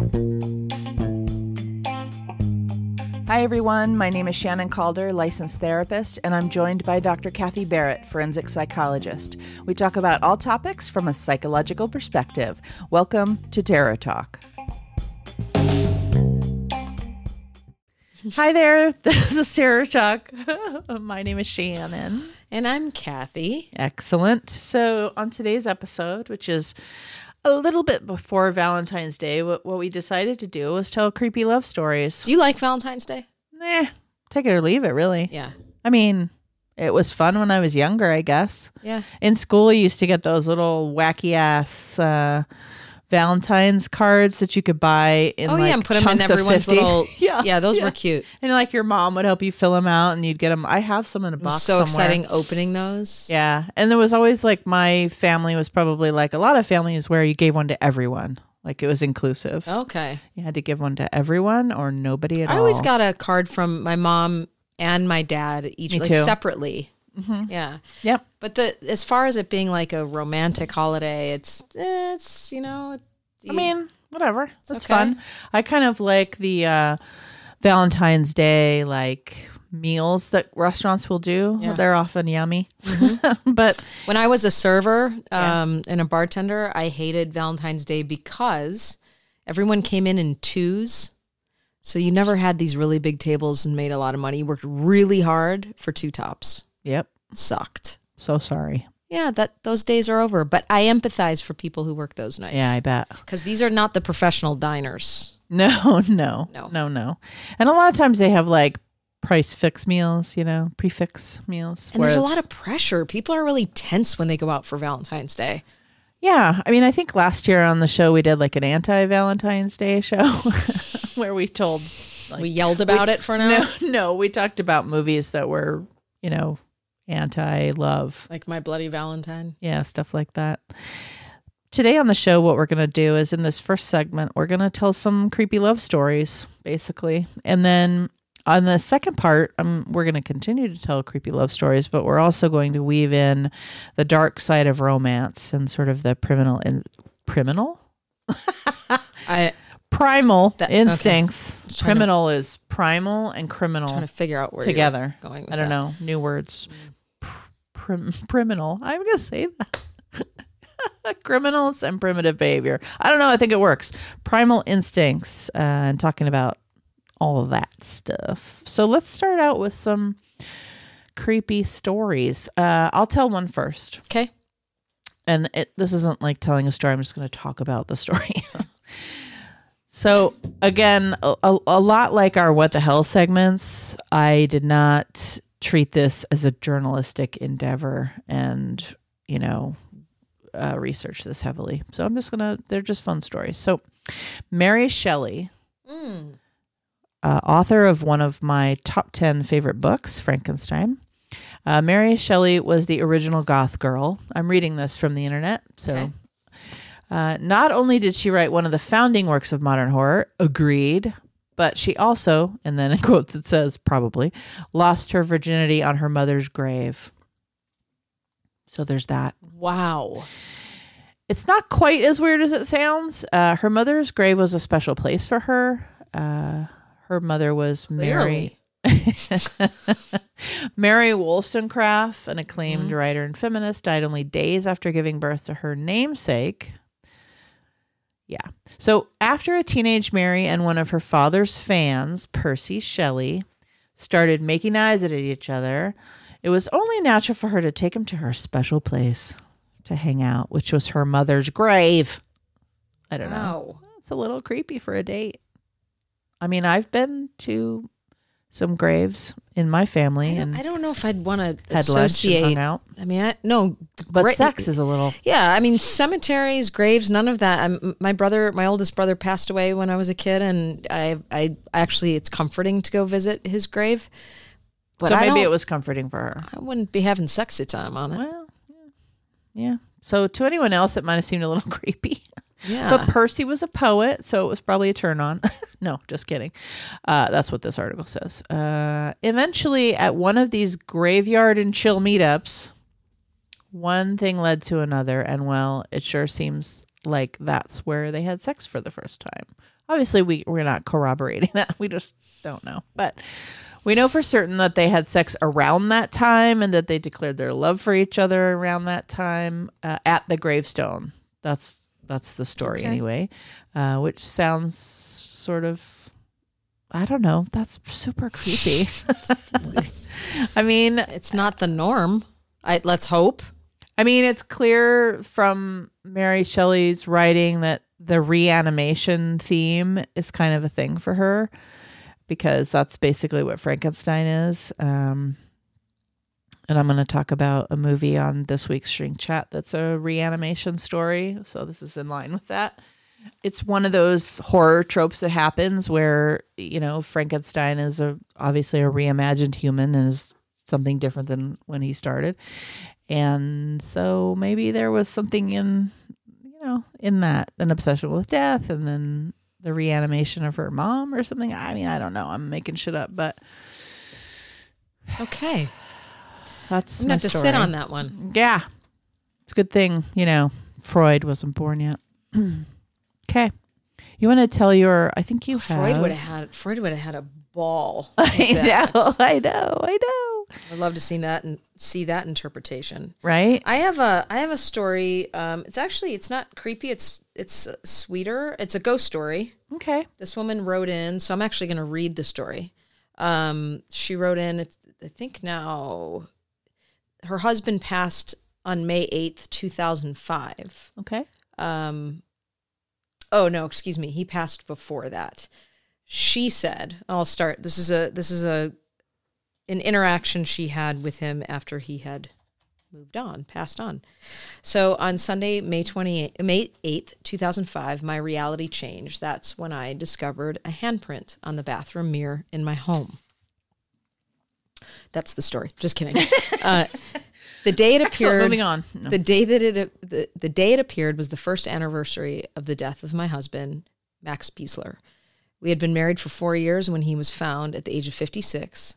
Hi, everyone. My name is Shannon Calder, licensed therapist, and I'm joined by Dr. Kathy Barrett, forensic psychologist. We talk about all topics from a psychological perspective. Welcome to Terror Talk. Hi there. This is Terror Talk. My name is Shannon. And I'm Kathy. Excellent. So, on today's episode, which is a little bit before Valentine's Day, what, what we decided to do was tell creepy love stories. Do you like Valentine's Day? Eh, take it or leave it, really. Yeah. I mean, it was fun when I was younger, I guess. Yeah. In school, you used to get those little wacky ass uh, Valentine's cards that you could buy in oh like yeah, and put them in everyone's 50. little. yeah, yeah, those yeah. were cute. And like your mom would help you fill them out, and you'd get them. I have some in a It box. was so somewhere. exciting opening those. Yeah, and there was always like my family was probably like a lot of families where you gave one to everyone, like it was inclusive. Okay. You had to give one to everyone or nobody at I all. always got a card from my mom and my dad each Me like too. Mm-hmm. Yeah. Yep. But the as far as it being like a romantic holiday, it's eh, it's you know. I mean, whatever. That's okay. fun. I kind of like the uh, Valentine's Day like meals that restaurants will do. Yeah. They're often yummy. Mm-hmm. but When I was a server Yeah. um, and a bartender, I hated Valentine's Day because everyone came in in twos. So you never had these really big tables and made a lot of money. You worked really hard for two tops. Yep, Sucked. so sorry. Yeah, that those days are over. But I empathize for people who work those nights. Yeah, I bet. because these are not the professional diners. No, no, No. no, no. And a lot of times they have like price fix meals, you know, prefix meals. And there's a lot of pressure. People are really tense when they go out for Valentine's Day. Yeah, I mean, I think last year on the show we did like an anti Valentine's Day show where we told. Like, we yelled about it for an hour. no, no, we talked about movies that were, you know, anti love. Like my bloody Valentine. Yeah, stuff like that. Today on the show, what we're going to do is in this first segment, we're going to tell some creepy love stories, basically. And then on the second part, um, we're going to continue to tell creepy love stories, but we're also going to weave in the dark side of romance and sort of the criminal in criminal I primal That- okay. instincts. to- Criminal is primal and criminal trying to figure out where together. going. I don't that. know new words. Pr- prim- criminal. I'm gonna say that. Criminals and primitive behavior. I don't know. I think it works. Primal instincts uh, and talking about all of that stuff. So let's start out with some creepy stories. Uh, I'll tell one first, Okay. and it, this isn't like telling a story. I'm just going to talk about the story. so again, a, a lot like our what the hell segments, I did not treat this as a journalistic endeavor, and you know, uh, research this heavily. So I'm just gonna. They're just fun stories. So Mary Shelley Mm. uh, author of one of my top 10 favorite books, Frankenstein. Uh, Mary Shelley was the original goth girl. I'm reading this from the internet. So, Okay. uh, not only did she write one of the founding works of modern horror, agreed, but she also, and then in quotes it says probably, lost her virginity on her mother's grave. So there's that. Wow. It's not quite as weird as it sounds. Uh, her mother's grave was a special place for her. Uh, her mother was Mary Clearly. Mary Wollstonecraft, an acclaimed Mhm. writer and feminist, died only days after giving birth to her namesake. Yeah. So after a teenage Mary and one of her father's fans, Percy Shelley, started making eyes at each other, it was only natural for her to take him to her special place to hang out, which was her mother's grave. I don't know. It's a little creepy for a date. I mean, I've been to some graves in my family don't, and I don't know if I'd want to had lunch and associate. hung out. I mean, I, no, But great- sex is a little. Yeah, I mean cemeteries, graves, none of that. I'm, my brother, my oldest brother, passed away when I was a kid, and I, I actually, it's comforting to go visit his grave. But so I maybe don't- it was comforting for her. I wouldn't be having sexy time on it. Well, yeah. yeah. So to anyone else, it might have seemed a little creepy. Yeah, But Percy was a poet, so it was probably a turn on. no, just kidding. Uh, that's what this article says. Uh, eventually, at one of these graveyard and chill meetups, one thing led to another, and well, it sure seems like that's where they had sex for the first time. Obviously, we we're not corroborating that. We just don't know, but we know for certain that they had sex around that time and that they declared their love for each other around that time uh, at the gravestone. That's that's the story Okay. anyway, uh, which sounds sort of. I don't know. That's super creepy. I mean, It's not the norm. I let's hope. I mean, it's clear from Mary Shelley's writing that the reanimation theme is kind of a thing for her because that's basically what Frankenstein is. Um, and I'm going to talk about a movie on this week's Shrink Chat that's a reanimation story. So this is in line with that. It's one of those horror tropes that happens where, you know, Frankenstein is a obviously a reimagined human and is something different than when he started. And so maybe there was something in, you know, in that an obsession with death and then the reanimation of her mom or something. I mean, I don't know. I'm making shit up, but Okay. That's I'm gonna have to sit on that one. Yeah. It's a good thing, you know, Freud wasn't born yet. okay. You want to tell your, I think you have. Freud would have had Freud would have had a ball. I that. know, I know, I know. I'd love to see that and see that interpretation. Right? I have a I have a story. Um, it's actually it's not creepy. It's it's sweeter. It's a ghost story. Okay. This woman wrote in, so I'm actually going to read the story. Um, she wrote in. It's, I think now her husband passed on May 8th, 2005. Okay. Um, oh no, excuse me. He passed before that. She said, "I'll start. This is a this is a an interaction she had with him after he had moved on, passed on. So on Sunday, May 28th, May 8th, 2005, my reality changed. That's when I discovered a handprint on the bathroom mirror in my home. That's the story. Just kidding. uh, the day it Excellent. appeared, Moving on. No. the day that it the, the day it appeared was the first anniversary of the death of my husband, Max Besler. We had been married for four years when he was found at the age of 56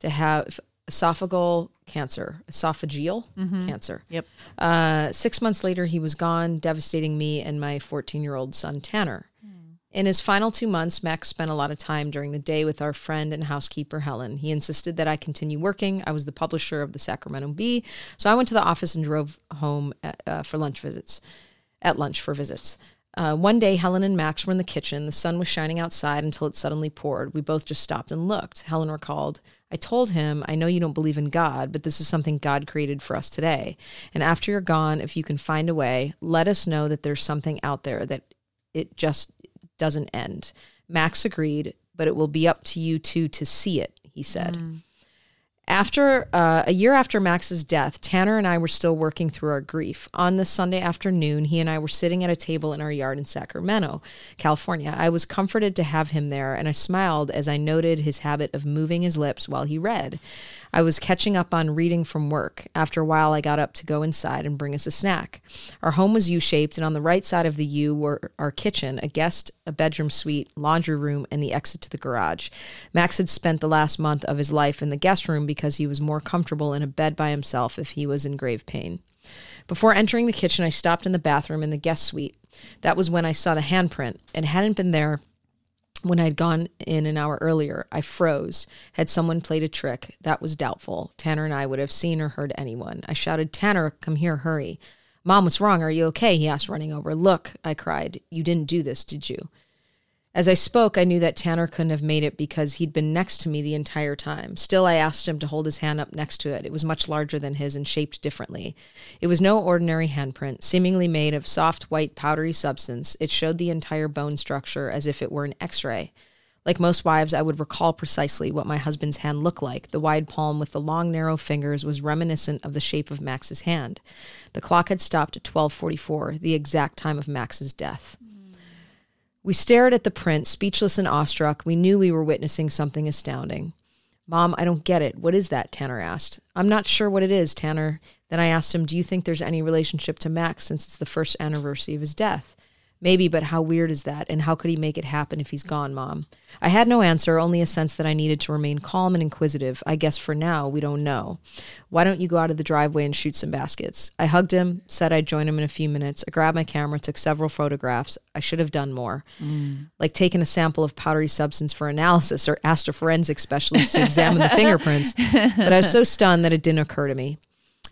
to have esophageal cancer, esophageal cancer. Yep. Uh, six months later, he was gone, devastating me and my 14 year old son, Tanner. In his final two months, Max spent a lot of time during the day with our friend and housekeeper, Helen. He insisted that I continue working. I was the publisher of the Sacramento Bee, so I went to the office and drove home at, uh, for lunch visits, at lunch for visits. Uh, one day, Helen and Max were in the kitchen. The sun was shining outside until it suddenly poured. We both just stopped and looked. Helen recalled, I told him, I know you don't believe in God, but this is something God created for us today. And after you're gone, if you can find a way, let us know that there's something out there that it just doesn't end. Max agreed, but it will be up to you two to see it, he said. After uh, a year after Max's death, Tanner and I were still working through our grief. On this Sunday afternoon, he and I were sitting at a table in our yard in Sacramento, California. I was comforted to have him there, and I smiled as I noted his habit of moving his lips while he read. I was catching up on reading from work. After a while, I got up to go inside and bring us a snack. Our home was U shaped, and on the right side of the U were our kitchen, a guest, a bedroom suite, laundry room, and the exit to the garage. Max had spent the last month of his life in the guest room because he was more comfortable in a bed by himself if he was in grave pain. Before entering the kitchen, I stopped in the bathroom in the guest suite. That was when I saw the handprint. It hadn't been there when I'd gone in an hour earlier, I froze. Had someone played a trick? That was doubtful. Tanner and I would have seen or heard anyone. I shouted, Tanner, come here, hurry. Mom, what's wrong? Are you okay? He asked, running over. Look, I cried. You didn't do this, did you? As I spoke, I knew that Tanner couldn't have made it because he'd been next to me the entire time. Still, I asked him to hold his hand up next to it. It was much larger than his and shaped differently. It was no ordinary handprint, seemingly made of soft, white, powdery substance. It showed the entire bone structure as if it were an x ray. Like most wives, I would recall precisely what my husband's hand looked like. The wide palm with the long, narrow fingers was reminiscent of the shape of Max's hand. The clock had stopped at 1244, the exact time of Max's death. We stared at the print, speechless and awestruck. We knew we were witnessing something astounding. Mom, I don't get it. What is that? Tanner asked. I'm not sure what it is, Tanner. Then I asked him, Do you think there's any relationship to Max since it's the first anniversary of his death? Maybe, but how weird is that? And how could he make it happen if he's gone, Mom? I had no answer, only a sense that I needed to remain calm and inquisitive. I guess for now, we don't know. Why don't you go out of the driveway and shoot some baskets? I hugged him, said I'd join him in a few minutes. I grabbed my camera, took several photographs. I should have done more. Mm. Like taken a sample of powdery substance for analysis or asked a forensic specialist to examine the fingerprints. But I was so stunned that it didn't occur to me.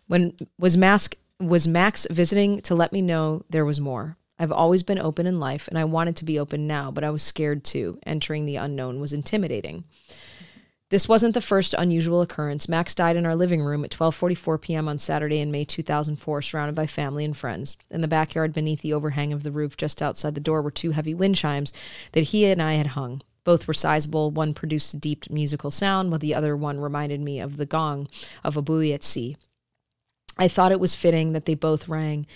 When was Mask was Max visiting to let me know there was more. I've always been open in life and I wanted to be open now, but I was scared too. Entering the unknown was intimidating. This wasn't the first unusual occurrence. Max died in our living room at 12:44 p.m. on Saturday in May 2004, surrounded by family and friends. In the backyard beneath the overhang of the roof just outside the door were two heavy wind chimes that he and I had hung. Both were sizable. One produced a deep musical sound, while the other one reminded me of the gong of a buoy at sea. I thought it was fitting that they both rang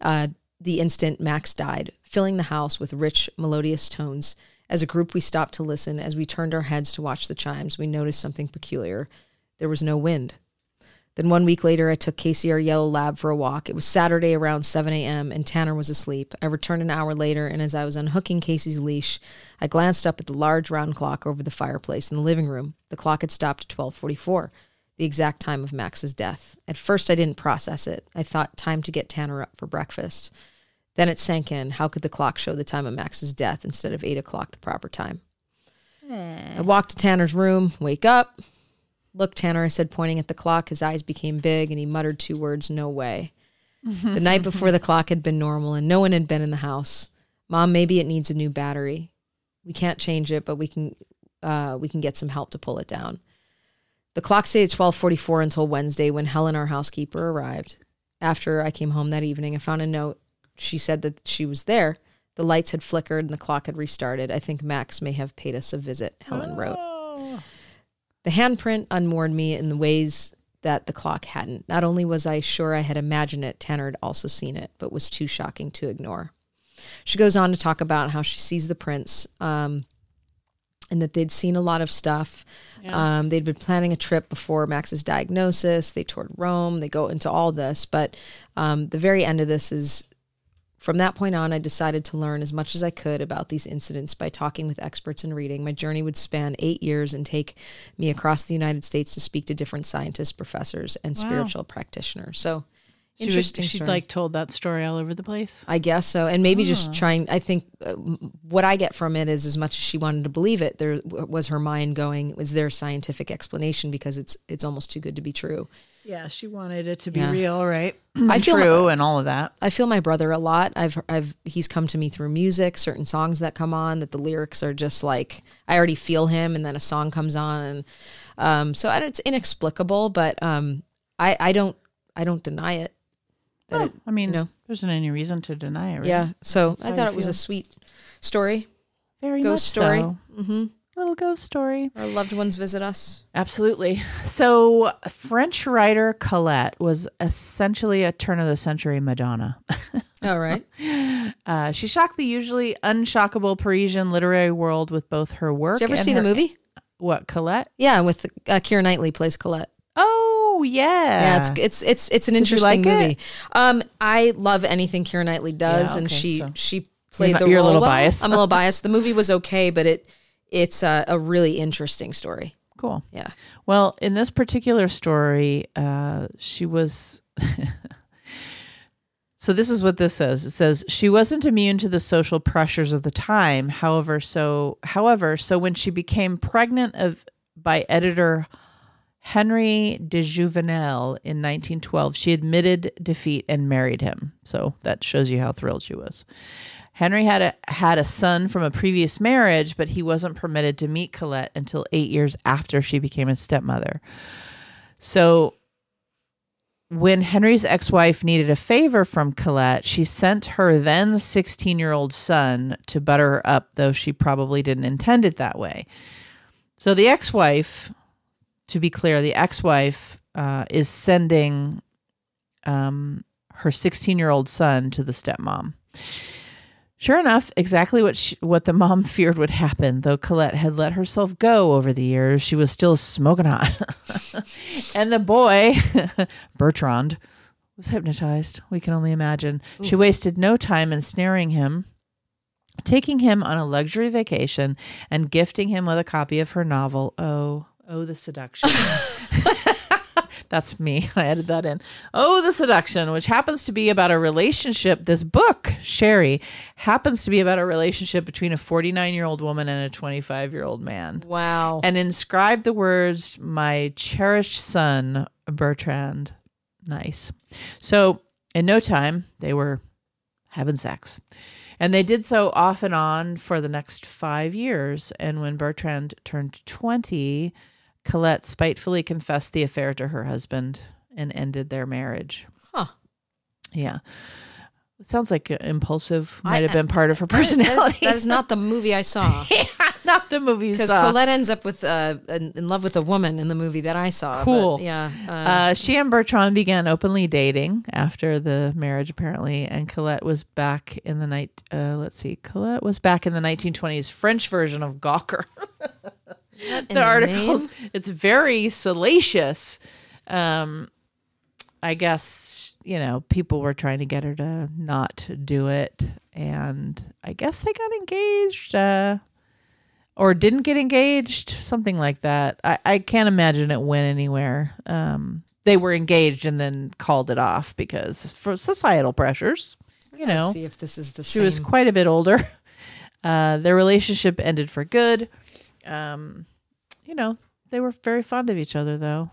uh, the instant Max died, filling the house with rich, melodious tones. As a group, we stopped to listen. As we turned our heads to watch the chimes, we noticed something peculiar. There was no wind. Then one week later, I took Casey, our yellow lab, for a walk. It was Saturday around 7 a.m., and Tanner was asleep. I returned an hour later, and as I was unhooking Casey's leash, I glanced up at the large round clock over the fireplace in the living room. The clock had stopped at 1244 the exact time of Max's death. At first, I didn't process it. I thought time to get Tanner up for breakfast. Then it sank in. How could the clock show the time of Max's death instead of eight o'clock, the proper time? I walked to Tanner's room. Wake up. Look, Tanner, I said, pointing at the clock. His eyes became big and he muttered two words, no way. the night before the clock had been normal and no one had been in the house. Mom, maybe it needs a new battery. We can't change it, but we can uh, we can get some help to pull it down. The clock stayed at 12:44 until Wednesday when Helen, our housekeeper, arrived. After I came home that evening, I found a note. She said that she was there. The lights had flickered and the clock had restarted. I think Max may have paid us a visit, Helen wrote. Oh. The handprint unmoored me in the ways that the clock hadn't. Not only was I sure I had imagined it, Tanner had also seen it, but was too shocking to ignore. She goes on to talk about how she sees the prints um, and that they'd seen a lot of stuff. Um, they'd been planning a trip before Max's diagnosis. They toured Rome. They go into all this. But um, the very end of this is from that point on, I decided to learn as much as I could about these incidents by talking with experts and reading. My journey would span eight years and take me across the United States to speak to different scientists, professors, and Wow. spiritual practitioners. So, She was, interesting. she'd story. like told that story all over the place. I guess so. And maybe just trying, I think uh, what I get from it is as much as she wanted to believe it, there was her mind going, was there a scientific explanation? Because it's, it's almost too good to be true. Yeah, she wanted it to be Yeah. real, right? I And feel- true and all of that. I feel my brother a lot. I've, I've, he's come to me through music, certain songs that come on that the lyrics are just like, I already feel him. And then a song comes on. And, um, so I, it's inexplicable, but, um, I, I don't, I don't deny it. That Oh, it, I mean, you know. there isn't any reason to deny it. Right? yeah. So That's I thought it was a sweet story. very Ghost much story. so. Mm-hmm. Little ghost story. Our loved ones visit us. Absolutely. So, French writer Colette was essentially a turn of the century Madonna. All right. Uh, she shocked the usually unshockable Parisian literary world with both her work. Did you ever see the movie? What Colette? Yeah, with uh, Keira Knightley plays Colette. Oh yeah, Yeah, it's it's it's it's an Did interesting like it? movie. Um, I love anything Keira Knightley does, Yeah, and she so- she played not- the you're a role little well. biased. I'm a little biased. The movie was okay, but it it's a, a really interesting story. cool. Yeah. Well, in this particular story, uh, she was. so this is what this says. It says she wasn't immune to the social pressures of the time. However, so however, so when she became pregnant of by editor Henry de Jouvenel in 1912, she admitted defeat and married him. So that shows you how thrilled she was. Henry had a had a son from a previous marriage, but he wasn't permitted to meet Colette until eight years after she became his stepmother. So when Henry's ex-wife needed a favor from Colette, she sent her then 16-year-old son to butter her up, though she probably didn't intend it that way. So the ex-wife, to be clear, the ex-wife uh, is sending um, her 16-year-old son to the stepmom. Sure enough, exactly what she, what the mom feared would happen. Though Colette had let herself go over the years, she was still smoking hot. and the boy, Bertrand, was hypnotized. We can only imagine. She wasted no time in snaring him taking him on a luxury vacation and gifting him with a copy of her novel, Oh, Oh, the Seduction. That's me. I added that in. Oh, the seduction, which happens to be about a relationship. This book, Chéri, happens to be about a relationship between a 49 year old woman and a 25 year old man. Wow. And inscribed the words, My cherished son, Bertrand. Nice. So, in no time, they were having sex. And they did so off and on for the next five years. And when Bertrand turned 20, Colette spitefully confessed the affair to her husband and ended their marriage. Huh. Yeah. It sounds like impulsive might have been part of her personality. that is not the movie I saw. yeah, not the movie you Because. Colette ends up with uh, in, in love with a woman in the movie that I saw. but Cool. yeah. Uh, Uh, she and Bertrand began openly dating after the marriage, apparently, and Colette was back in the night. Uh, let's see, Colette was back in the 1920s French version of Gawker. in the articles, name? it's very salacious. Um, I guess you know people were trying to get her to not do it, and I guess they got engaged. Uh, or didn't get engaged, something like that. I, I can't imagine it went anywhere. Um, they were engaged and then called it off because for societal pressures, you know. Let's see if this is the She same. was quite a bit older. Uh, their relationship ended for good. Um, you know, they were very fond of each other, though.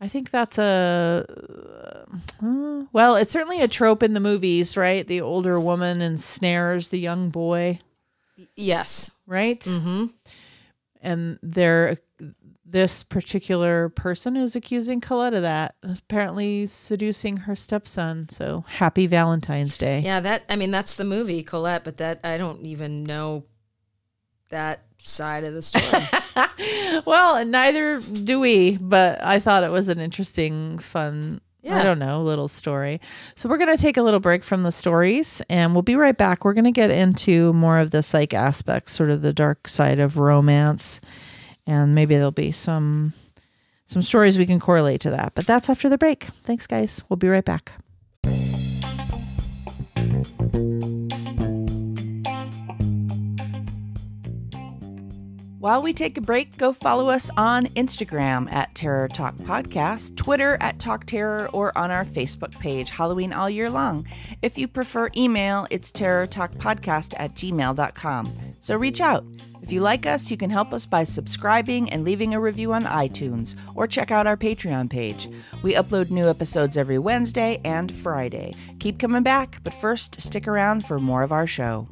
I think that's a uh, well, it's certainly a trope in the movies, right? The older woman ensnares the young boy, yes. right? Mm-hmm. And they're this particular person is accusing Colette of that, apparently seducing her stepson. So happy Valentine's Day. Yeah, that I mean that's the movie Colette, but that I don't even know that side of the story. well, and neither do we, but I thought it was an interesting, fun, I don't know, little story. So we're going to take a little break from the stories and we'll be right back. We're going to get into more of the psych aspects, sort of the dark side of romance, and maybe there'll be some some stories we can correlate to that. But that's after the break. Thanks guys. We'll be right back. While we take a break, go follow us on Instagram at Terror Talk Podcast, Twitter at Talk Terror, or on our Facebook page, Halloween All Year Long. If you prefer email, it's terrortalkpodcast at gmail.com. So reach out. If you like us, you can help us by subscribing and leaving a review on iTunes, or check out our Patreon page. We upload new episodes every Wednesday and Friday. Keep coming back, but first, stick around for more of our show.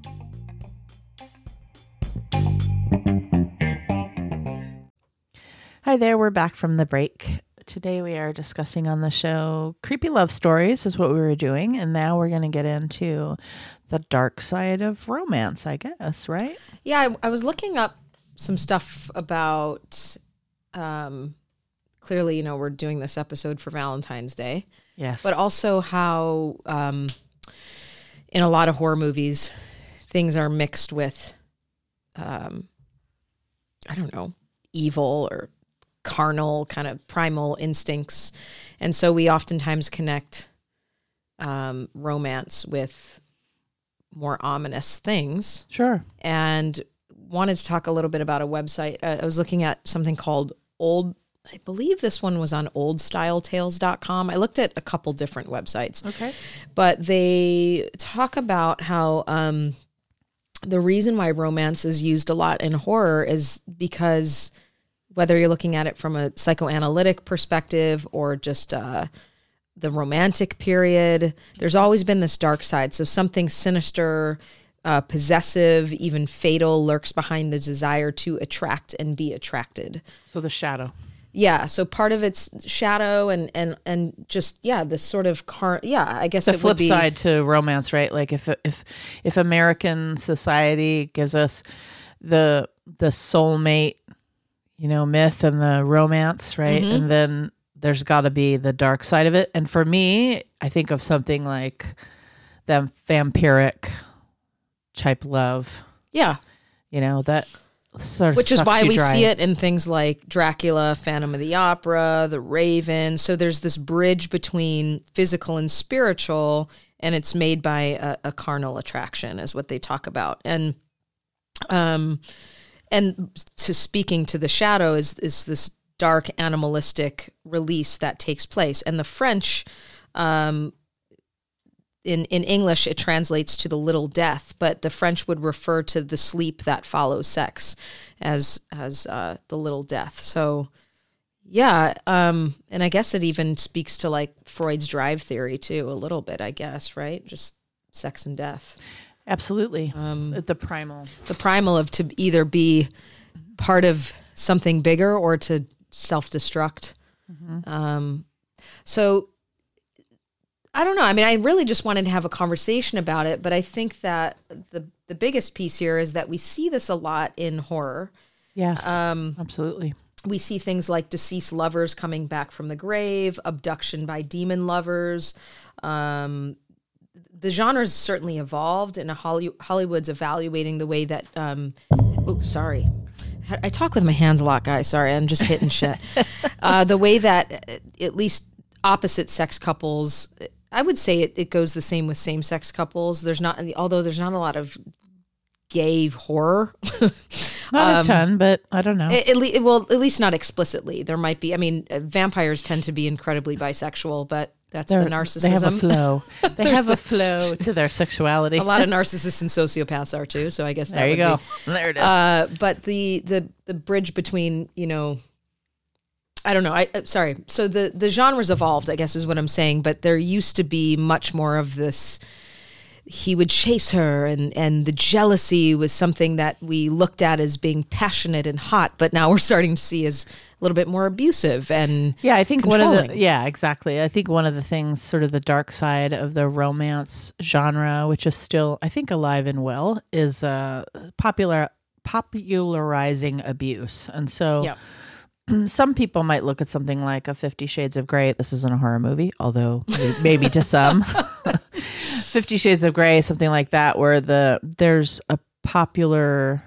Hi there, we're back from the break. Today we are discussing on the show creepy love stories is what we were doing, and now we're going to get into the dark side of romance, I guess, right? yeah, I, I was looking up some stuff about. Um, clearly, you know, we're doing this episode for Valentine's Day, Yes. but also how um, in a lot of horror movies, things are mixed with, um, I don't know, evil or carnal kind of primal instincts, and so we oftentimes connect um, romance with more ominous things sure. and wanted to talk a little bit about a website. Uh, I was looking at something called Old. I believe this one was on oldstyletales.com. I looked at a couple different websites, Okay. but they talk about how um, the reason why romance is used a lot in horror is because whether you're looking at it from a psychoanalytic perspective or just uh, the romantic period, there's always been this dark side. So something sinister, uh, possessive, even fatal lurks behind the desire to attract and be attracted. So the shadow. Yeah, so part of it's shadow and and and just yeah, this sort of car. Yeah, I guess The it would flip be, side to romance, right? Like if if if American society gives us the the soulmate, you know, myth and the romance, right? Mhm. And then there's got to be the dark side of it. And for me, I think of something like the vampiric type love, Yeah, you know, that sort of which is why we dry. see it in things like Dracula, Phantom of the Opera, The Raven. So there's this bridge between physical and spiritual, and it's made by a, a carnal attraction, is what they talk about. And um, and to speaking to the shadow is is this dark animalistic release that takes place, and the French. Um, in, in English, it translates to the little death, but the French would refer to the sleep that follows sex as as uh, the little death. So, yeah, um, and I guess it even speaks to like Freud's drive theory too, a little bit. I guess, right? Just sex and death, Absolutely. Um, the primal. the primal of to either be part of something bigger or to self destruct. Um, so I don't know. I mean, I really just wanted to have a conversation about it, but I think that the the biggest piece here is that we see this a lot in horror. Yes. Um, absolutely. we see things like deceased lovers coming back from the grave, abduction by demon lovers. Um, the genre's certainly evolved, and Hollywood's evaluating the way that. Um, oh, sorry. I talk with my hands a lot, guys. Sorry, I'm just hitting shit. Uh, the way that uh, at least opposite sex couples, I would say it, it goes the same with same sex couples. There's not, although there's not a lot of gay horror. Not a ton, but I don't know. At, at le- well, at least not explicitly. There might be. I mean, vampires tend to be incredibly bisexual, but that's the They're- narcissism. They have a flow. They have a flow to their sexuality. a lot of narcissists and sociopaths are too. So I guess that there you would go. be- There it is. Uh, but the the the bridge between you know, I don't know. I uh, sorry. So the the genres evolved. I guess is what I'm saying. But there used to be much more of this. He would chase her, and and the jealousy was something that we looked at as being passionate and hot. But now we're starting to see as a little bit more abusive and Yeah, I think one of the yeah, exactly. I think one of the things, sort of the dark side of the romance genre, which is still I think alive and well, is uh, popular popularizing abuse, and so Yeah. some people might look at something like a Fifty Shades of Grey. This isn't a horror movie, although maybe to some. Fifty Shades of Grey, something like that, where the there's a popular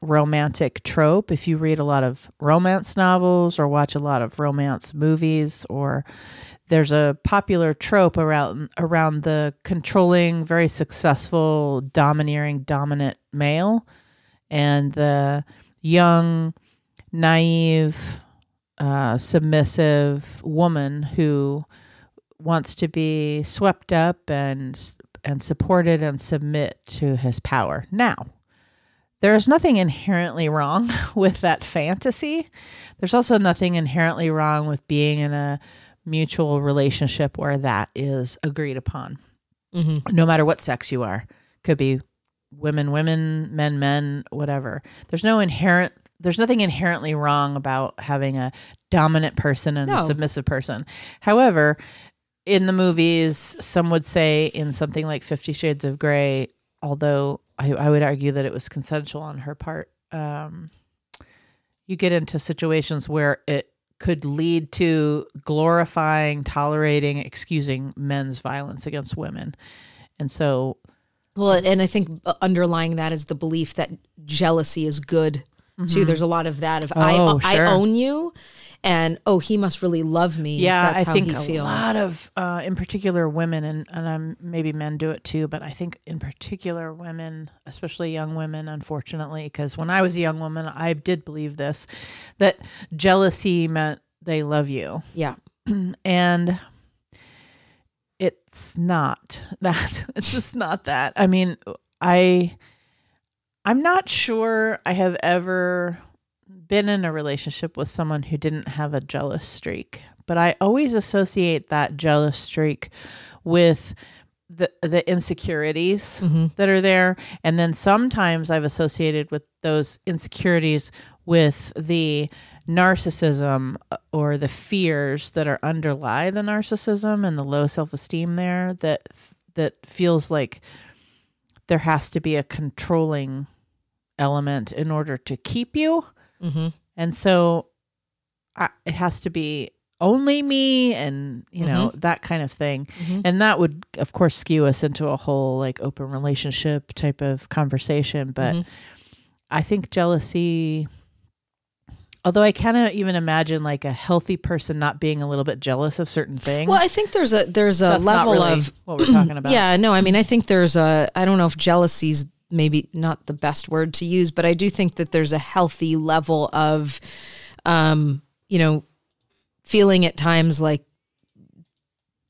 romantic trope. If you read a lot of romance novels or watch a lot of romance movies, or there's a popular trope around around the controlling, very successful, domineering, dominant male, and the young, naive, uh, submissive woman who wants to be swept up and and supported and submit to his power. Now, there is nothing inherently wrong with that fantasy. There's also nothing inherently wrong with being in a mutual relationship where that is agreed upon. Mm-hmm. No matter what sex you are. Could be women women, men men, whatever. There's no inherent there's nothing inherently wrong about having a dominant person and a submissive person. However, in the movies, some would say in something like Fifty Shades of Grey, although I, I would argue that it was consensual on her part, um, you get into situations where it could lead to glorifying, tolerating, excusing men's violence against women. And so, Well, and I think underlying that is the belief that jealousy is good too. There's a lot of that of I Oh, I sure. own you, and oh he must really love me. if yeah, I think he a feels. lot of, uh, in particular, women, and, and I'm, maybe men do it too, but I think in particular, women, especially young women, unfortunately, because when I was a young woman, I did believe this that jealousy meant they love you. Yeah, and it's not that it's just not that i mean i i'm not sure i have ever been in a relationship with someone who didn't have a jealous streak but i always associate that jealous streak with the the insecurities that are there. And then sometimes i've associated with those insecurities with the narcissism uh, or the fears that are underlie the narcissism and the low self-esteem there that that feels like there has to be a controlling element in order to keep you mm-hmm. and so I, it has to be only me and you know that kind of thing Mhm. and that would of course skew us into a whole like open relationship type of conversation but Mhm. I think jealousy. Although I cannot even imagine like a healthy person not being a little bit jealous of certain things. Well, I think there's a there's a That's level really of what we're talking about. Yeah, no, I mean, I think there's a, I don't know if jealousy's maybe not the best word to use, but I do think that there's a healthy level of, um, you know, feeling at times like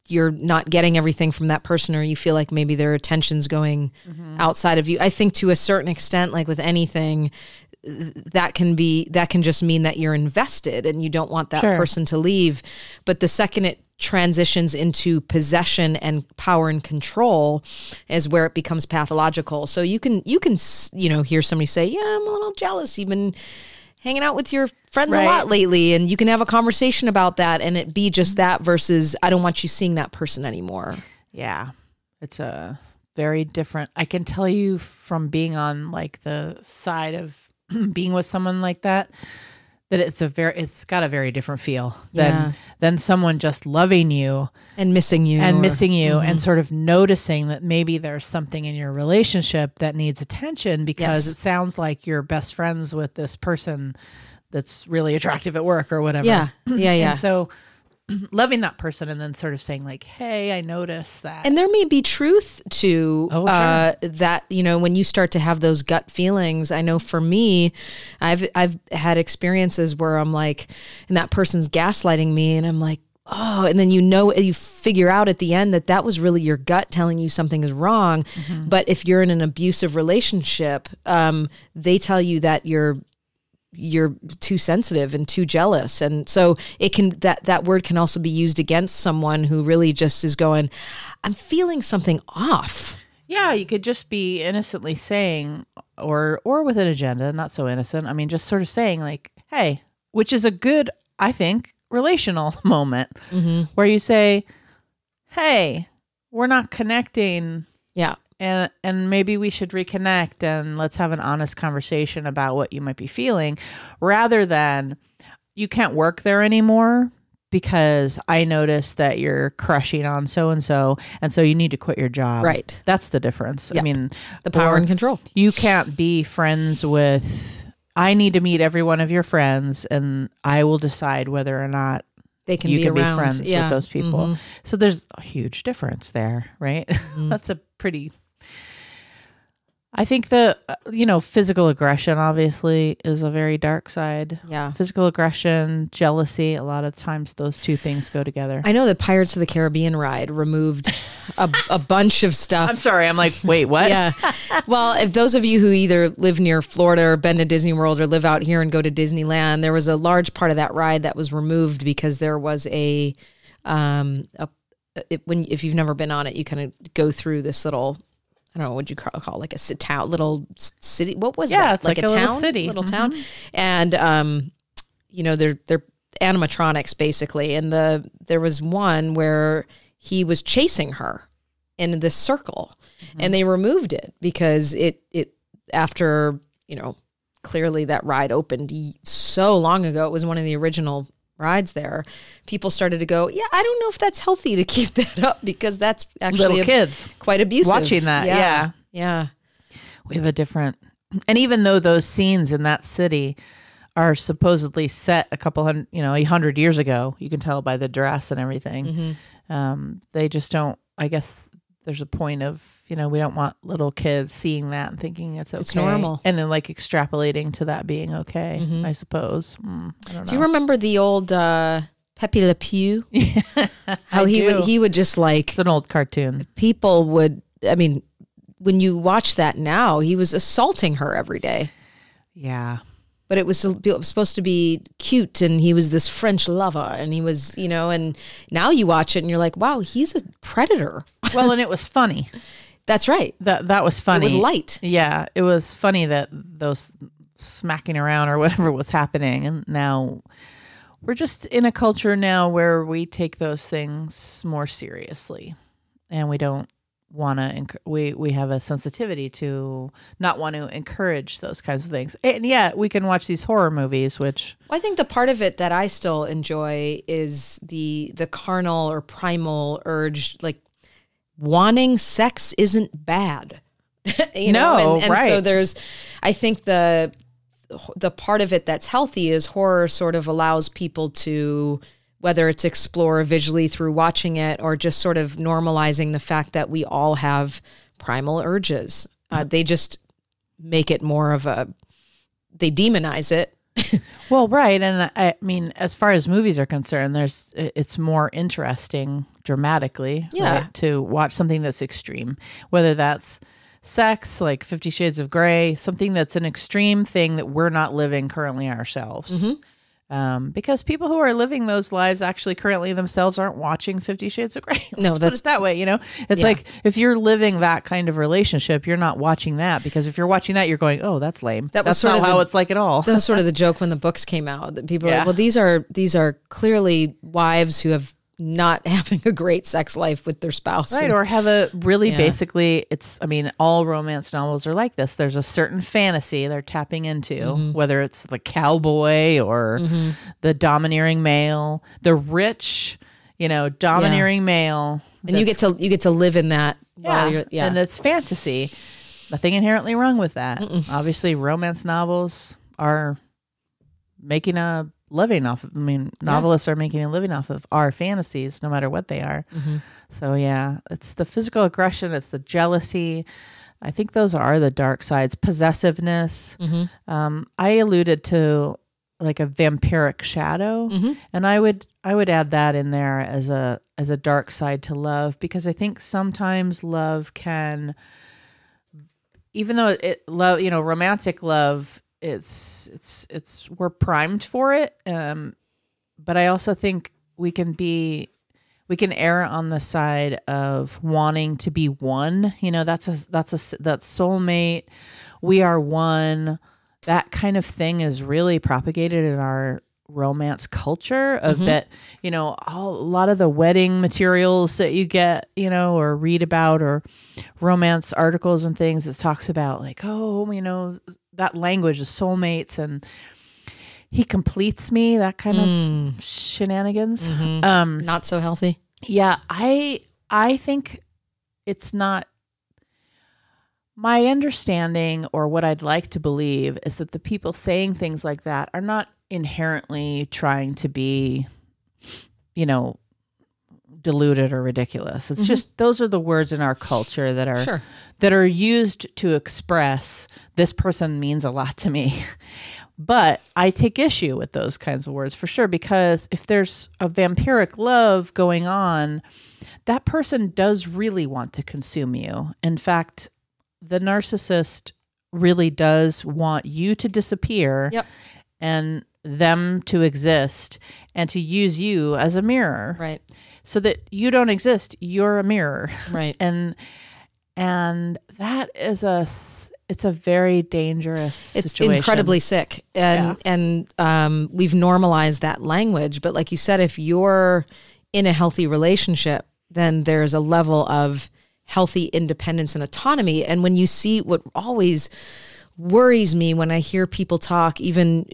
you're not getting everything from that person or you feel like maybe their attention's going outside of you. I think to a certain extent, like with anything, that can be that can just mean that you're invested and you don't want that Sure. person to leave. But the second it transitions into possession and power and control is where it becomes pathological. So you can you can you know hear somebody say, "Yeah, I'm a little jealous. You've been hanging out with your friends a lot lately and you can have a conversation about that and it be just that versus I don't want you seeing that person anymore." Yeah. It's a very different. I can tell you from being on like the side of being with someone like that that it's a very it's got a very different feel than Yeah. than someone just loving you And missing you and or- missing you Mm-hmm. and sort of noticing that maybe there's something in your relationship that needs attention because Yes. it sounds like you're best friends with this person that's really attractive at work or whatever. Yeah. Yeah, yeah. And so loving that person and then sort of saying like, "Hey, I noticed that." And there may be truth to Oh, uh, that. You know, when you start to have those gut feelings, I know for me, I've I've had experiences where I'm like, and that person's gaslighting me, and I'm like, oh, and then you know, you figure out at the end that that was really your gut telling you something is wrong. But if you're in an abusive relationship, um, they tell you that you're you're too sensitive and too jealous. And so it can that that word can also be used against someone who really just is going i'm feeling something off. Yeah, you could just be innocently saying, or or with an agenda, not so innocent. I mean, just sort of saying like, "Hey," which is a good, I think, relational moment mm-hmm. where you say, "Hey, we're not connecting, yeah and and maybe we should reconnect and let's have an honest conversation about what you might be feeling," rather than you can't work there anymore because I noticed that you're crushing on so and so, and so you need to quit your job. Right. That's the difference. I mean, the power and control You can't be friends with. I need to meet every one of your friends, and I will decide whether or not they can you be can around be friends yeah. with those people. Mhm. So there's a huge difference there, right? That's a pretty. I think the uh, you know physical aggression obviously is a very dark side. yeah Physical aggression, jealousy, a lot of times those two things go together. i know the pirates of the caribbean ride removed a, a bunch of stuff I'm sorry. I'm like, wait, what? yeah. Well, if those of you who either live near Florida or been to Disney World or live out here and go to Disneyland, there was a large part of that ride that was removed because there was a, um, a it, when if you've never been on it, you kind of go through this little. I don't know what you call, call like a sit town little city. What was Yeah, that? it's like a little city. little town, and um, you know they're they're animatronics basically, and the there was one where he was chasing her in this circle and they removed it because it it after you know clearly that ride opened so long ago it was one of the original rides there people started to go yeah i don't know if that's healthy to keep that up because that's actually Little a- kids. quite abusive Watching that, yeah. yeah we have a different and even though those scenes in that city are supposedly set a couple hundred you know a hundred years ago you can tell by the dress and everything Mm-hmm. um, they just don't i guess there's a point of you know we don't want little kids seeing that and thinking it's okay. It's normal. and then like extrapolating to that being okay i suppose. Mm, I don't know. do you remember the old uh pepe le pew? Yeah, how I he do. would he would just like it's an old cartoon. people would i mean when you watch that now he was assaulting her every day. Yeah but it was, supposed to be cute and he was this french lover and he was you know and now you watch it and you're like wow he's a predator. Well and it was funny. That's right. That that was funny. It was light. Yeah, it was funny that those smacking around or whatever was happening, and now we're just in a culture now where we take those things more seriously, and we don't want to. Enc- we we have a sensitivity to not want to encourage those kinds of things, and yet we can watch these horror movies, which Well, I think the part of it that I still enjoy is the the carnal or primal urge, like wanting sex isn't bad. you No, know, and, and so there's, I think the the part of it that's healthy is horror sort of allows people to whether it's explore visually through watching it or just sort of normalizing the fact that we all have primal urges. Uh, they just make it more of a they demonize it. Well, right, and I, I mean, as far as movies are concerned, there's it's more interesting dramatically, Yeah. right, to watch something that's extreme, whether that's sex, like Fifty Shades of Grey, something that's an extreme thing that we're not living currently ourselves. Mm-hmm. Um, because people who are living those lives actually currently themselves aren't watching Fifty Shades of Grey. No, Let's put that's- it that way. You know, it's Yeah. like if you're living that kind of relationship, you're not watching that because if you're watching that, you're going, "Oh, that's lame." That was that's sort not of how the- it's like at all. That was sort of the joke when the books came out that people are Yeah. like, well, these are these are clearly wives who have not having a great sex life with their spouse. Right, And- or have a really Yeah. basically it's I mean, all romance novels are like this. There's a certain fantasy they're tapping into, Mm-hmm. whether it's the cowboy or the domineering male, the rich, you know, domineering male. and you get to you get to live in that while you're yeah. And it's fantasy. Nothing inherently wrong with that. Obviously, romance novels are making a living off of, I mean, novelists are making a living off of our fantasies, no matter what they are. Mm-hmm. So, yeah, it's the physical aggression, it's the jealousy. I think those are the dark sides. Possessiveness. Mm-hmm. Um, I alluded to like a vampiric shadow, Mm-hmm. and I would I would add that in there as a as a dark side to love because I think sometimes love can, even though it love you know romantic love it's it's it's we're primed for it, um, but I also think we can be we can err on the side of wanting to be one. You know that's a that's a that soulmate. We are one. That kind of thing is really propagated in our romance culture of mm-hmm. that you know all, a lot of the wedding materials that you get you know or read about or romance articles and things it talks about like oh you know that language of soulmates and he completes me that kind of mm. shenanigans. Mm-hmm. Um not so healthy. yeah, I I think it's not my understanding or what I'd like to believe is that the people saying things like that are not inherently trying to be you know deluded or ridiculous. It's mm-hmm. just those are the words in our culture that are Sure. that are used to express this person means a lot to me. But I take issue with those kinds of words for sure because if there's a vampiric love going on, that person does really want to consume you. In fact, the narcissist really does want you to disappear Yep. and them to exist and to use you as a mirror. Right. so that you don't exist you're a mirror. Right. and and that is a it's a very dangerous it's situation. incredibly sick. And and um, we've normalized that language. But like you said if you're in a healthy relationship then there's a level of healthy independence and autonomy. And when you see what always worries me when i hear people talk even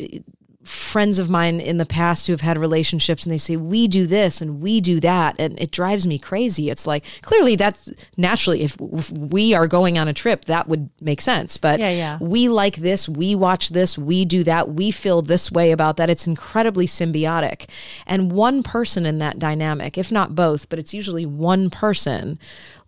friends of mine in the past who have had relationships and they say we do this and we do that and it drives me crazy it's like clearly that's naturally if, if we are going on a trip that would make sense but Yeah, yeah. we like this, we watch this, we do that, we feel this way about that. It's incredibly symbiotic. And one person in that dynamic, if not both, but it's usually one person,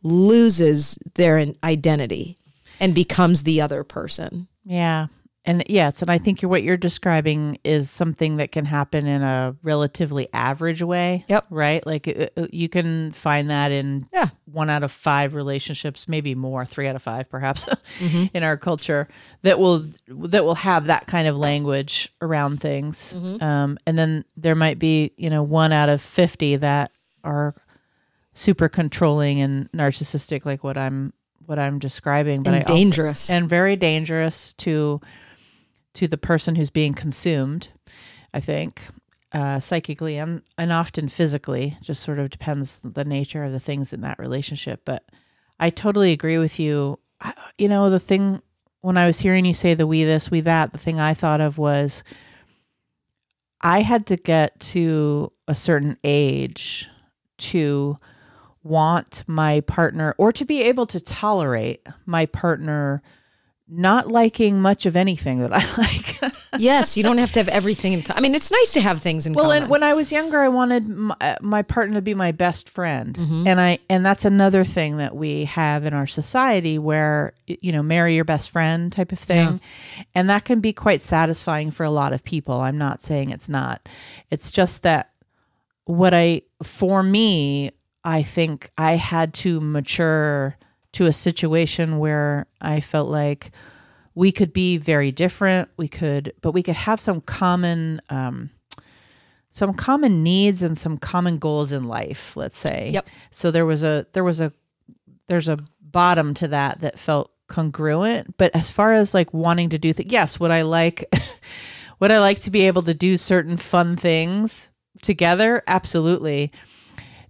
loses their identity and becomes the other person. yeah and yes and i think you're, what you're describing is something that can happen in a relatively average way Yep. right like uh, uh, you can find that in Yeah. one out of five relationships maybe more three out of five perhaps Mm-hmm. in our culture that will that will have that kind of language around things Mm-hmm. um, and then there might be you know one out of 50 that are super controlling and narcissistic like what i'm what i'm describing but And I also- dangerous. and very dangerous to to the person who's being consumed i think uh, psychically and, and often physically just sort of depends the nature of the things in that relationship. But i totally agree with you. I, you know the thing when i was hearing you say the we this we that the thing i thought of was i had to get to a certain age to want my partner or to be able to tolerate my partner not liking much of anything that I like. yes, you don't have to have everything in. Co- I mean, it's nice to have things in well, common. and when I was younger, I wanted my, uh, my partner to be my best friend, Mm-hmm. and I and that's another thing that we have in our society where you know marry your best friend type of thing, and that can be quite satisfying for a lot of people. I'm not saying it's not. It's just that what I for me, I think I had to mature to a situation where I felt like we could be very different. We could, but we could have some common, um, some common needs and some common goals in life. Let's say. Yep. So there was a there was a there's a bottom to that that felt congruent. But as far as like wanting to do things, yes, would I like would I like to be able to do certain fun things together? Absolutely.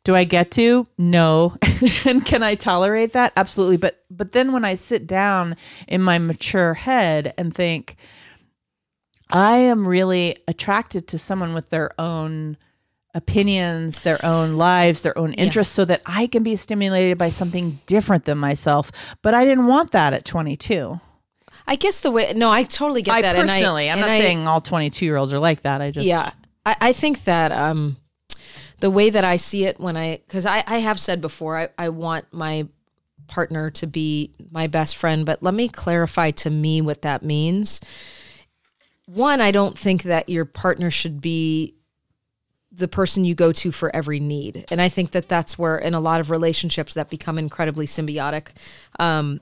Do I get to? No. and can I tolerate that? Absolutely. But but then when I sit down in my mature head and think I am really attracted to someone with their own opinions, their own lives, their own interests so that I can be stimulated by something different than myself. But I didn't want that at 22. I guess the way. No, I totally get I that. personally, and I'm I, not I- saying all 22 year olds are like that. I just Yeah, I, I think that um, the way that I see it when I, because I, I have said before, I, I want my partner to be my best friend, but let me clarify to me what that means. One, I don't think that your partner should be the person you go to for every need. And I think that that's where, in a lot of relationships that become incredibly symbiotic, um,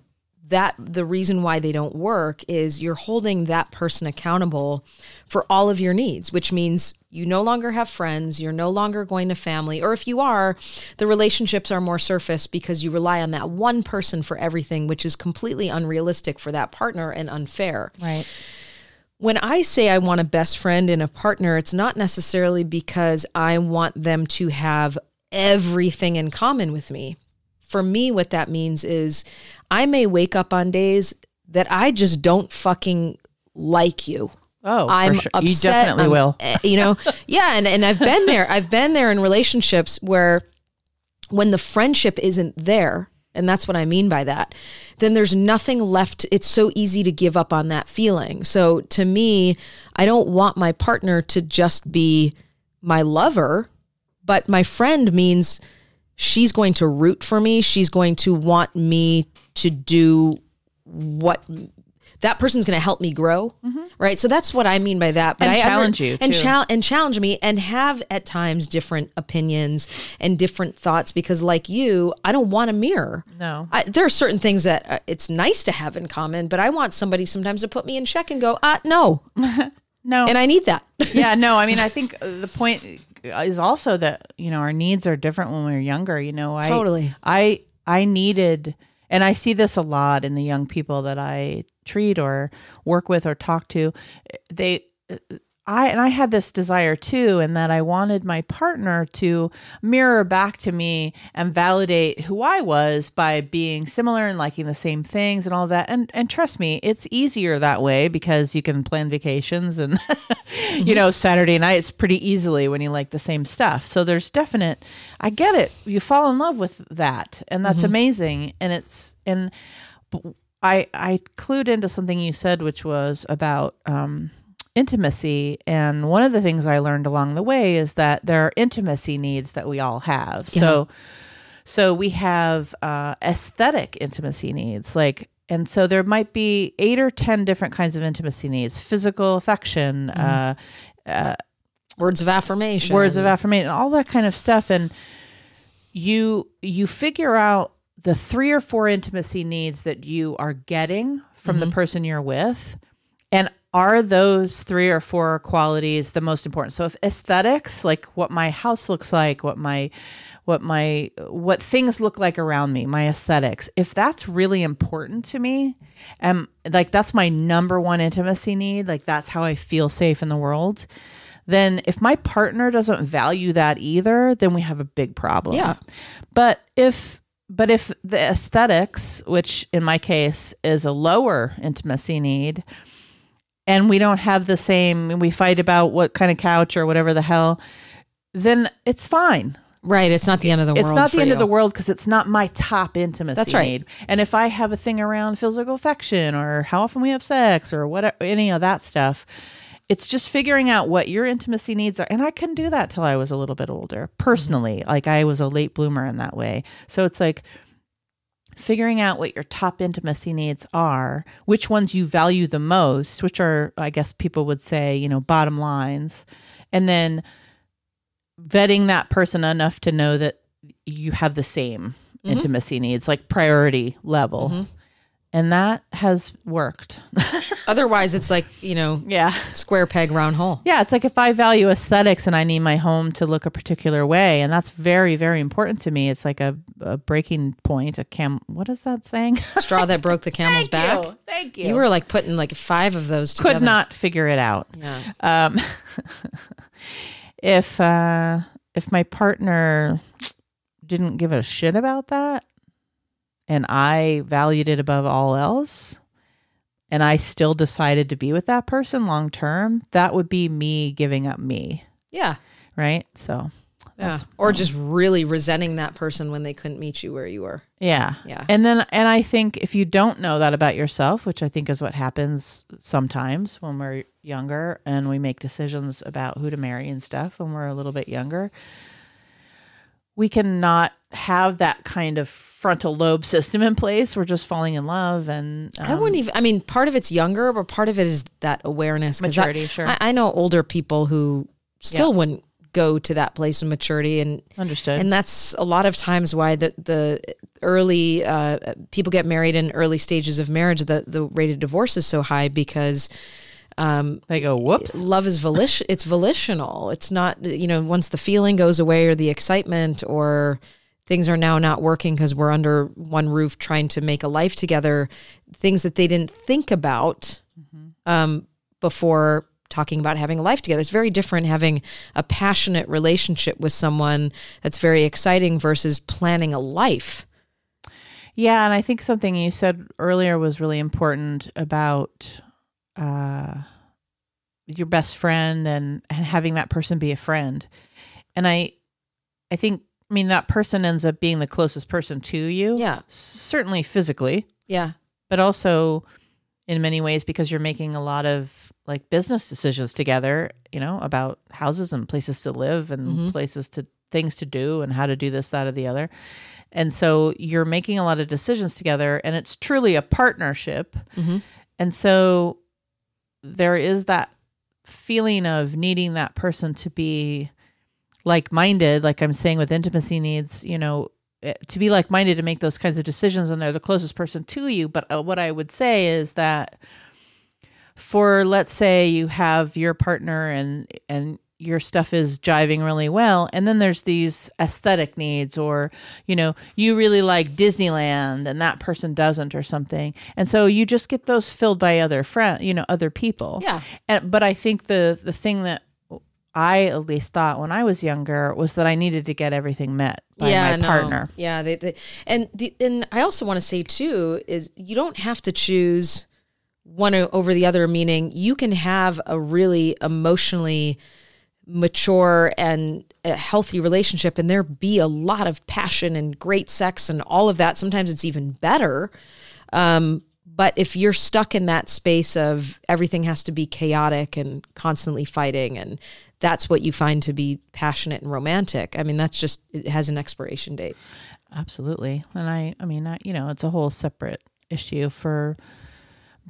that the reason why they don't work is you're holding that person accountable for all of your needs, which means you no longer have friends, you're no longer going to family, or if you are, the relationships are more surface because you rely on that one person for everything, which is completely unrealistic for that partner and unfair Right. when I say I want a best friend and a partner, it's not necessarily because I want them to have everything in common with me. For me, what that means is I may wake up on days that I just don't fucking like you. Oh, I'm for sure. upset. You definitely I'm- will. eh, You know, yeah, and and I've been there. I've been there in relationships where when the friendship isn't there, and that's what I mean by that, then there's nothing left. It's so easy to give up on that feeling. So to me, I don't want my partner to just be my lover, but my friend means she's going to root for me. She's going to want me to do what that person's going to help me grow, right? So that's what I mean by that. But Mm-hmm. And I under- challenge you, and too. chal- and challenge me, and have at times different opinions and different thoughts. Because, like you, I don't want a mirror. No. I, there are certain things that uh, it's nice to have in common, but I want somebody sometimes to put me in check and go, uh, no, No. and I need that. yeah, no, I mean, I think uh, the point is also that, you know, our needs are different when we were younger. You know, I Totally. I I needed and I see this a lot in the young people that I treat or work with or talk to. They I and I had this desire too, and that I wanted my partner to mirror back to me and validate who I was by being similar and liking the same things and all that. And and trust me, it's easier that way because you can plan vacations and you know Saturday nights pretty easily when you like the same stuff. So there's definite. I get it. You fall in love with that, and that's amazing. And it's and I I clued into something you said, which was about um, intimacy. And one of the things I learned along the way is that there are intimacy needs that we all have. So so we have uh, aesthetic intimacy needs, like. And so there might be eight or ten different kinds of intimacy needs: physical affection, uh, Words of affirmation. words of affirmation, all that kind of stuff. And you you figure out the three or four intimacy needs that you are getting from the person you're with, and are those three or four qualities the most important? So if aesthetics, like what my house looks like, what my what my what things look like around me, my aesthetics, if that's really important to me, and like that's my number one intimacy need, like that's how I feel safe in the world, then if my partner doesn't value that either, then we have a big problem. Yeah. But if but if the aesthetics, which in my case is a lower intimacy need, and we don't have the same we fight about what kind of couch or whatever the hell, then it's fine. Right. It's not the end of the world. it's not the end of the world because it's not my top intimacy That's right. need. And if I have a thing around physical affection or how often we have sex or whatever, any of that stuff, it's just figuring out what your intimacy needs are. And I couldn't do that till I was a little bit older, personally. Mm-hmm. Like I was a late bloomer in that way. So it's like figuring out what your top intimacy needs are, which ones you value the most, which are, I guess people would say, you know, bottom lines. And then vetting that person enough to know that you have the same mm-hmm. intimacy needs, like priority level. Mm-hmm. And that has worked. Otherwise, it's like, you know, yeah. square peg, round hole. Yeah, it's like if I value aesthetics and I need my home to look a particular way, and that's very, very important to me. It's like a, a breaking point, a cam. What is that saying? Straw that broke the camel's back. you. Thank You were like putting like five of those together. could not figure it out. Yeah. Um, if uh, if my partner didn't give a shit about that, and I valued it above all else, and I still decided to be with that person long term, that would be me giving up me, Yeah. right? So Yeah. Or just really resenting that person when they couldn't meet you where you were. Yeah. Yeah. And then and I think if you don't know that about yourself, which I think is what happens sometimes when we're younger and we make decisions about who to marry and stuff when we're a little bit younger, we cannot have that kind of frontal lobe system in place. We're just falling in love and I um, wouldn't even. I mean, part of it's younger, but part of it is that awareness. Maturity, I, sure. I, I know older people who still wouldn't go to that place of maturity, and understood. and that's a lot of times why the the early uh, people get married in early stages of marriage. The the rate of divorce is so high because they go, whoops. love is volition. It's volitional. It's not you know once the feeling goes away or the excitement or things are now not working because we're under one roof trying to make a life together. Things that they didn't think about um, before talking about having a life together. It's very different having a passionate relationship with someone that's very exciting versus planning a life. Yeah, and I think something you said earlier was really important about uh, your best friend and, and having that person be a friend. And I, I think, I mean, that person ends up being the closest person to you. Yeah. certainly physically, Yeah. but also in many ways because you're making a lot of like business decisions together. You know about houses and places to live and places to things to do and how to do this, that, or the other. And so you're making a lot of decisions together, and it's truly a partnership. And so there is that feeling of needing that person to be like minded, like I'm saying with intimacy needs, you know, eh, to be like minded to make those kinds of decisions, and they're the closest person to you. But uh, what I would say is that for let's say you have your partner and and your stuff is jiving really well and then there's these aesthetic needs or you know you really like disneyland and that person doesn't or something and so you just get those filled by other friend you know other people Yeah. and but i think the the thing that i at least thought when i was younger was that i needed to get everything met by my no. partner Yeah, they, they, and the, and I also want to say too is you don't have to choose one over the other. Meaning you can have a really emotionally mature and a healthy relationship, and there be a lot of passion and great sex and all of that. Sometimes it's even better. Um, but if you're stuck in that space of everything has to be chaotic and constantly fighting, and that's what you find to be passionate and romantic, I mean, that's just, it has an expiration date. Absolutely. And I, I mean, I, you know, it's a whole separate issue for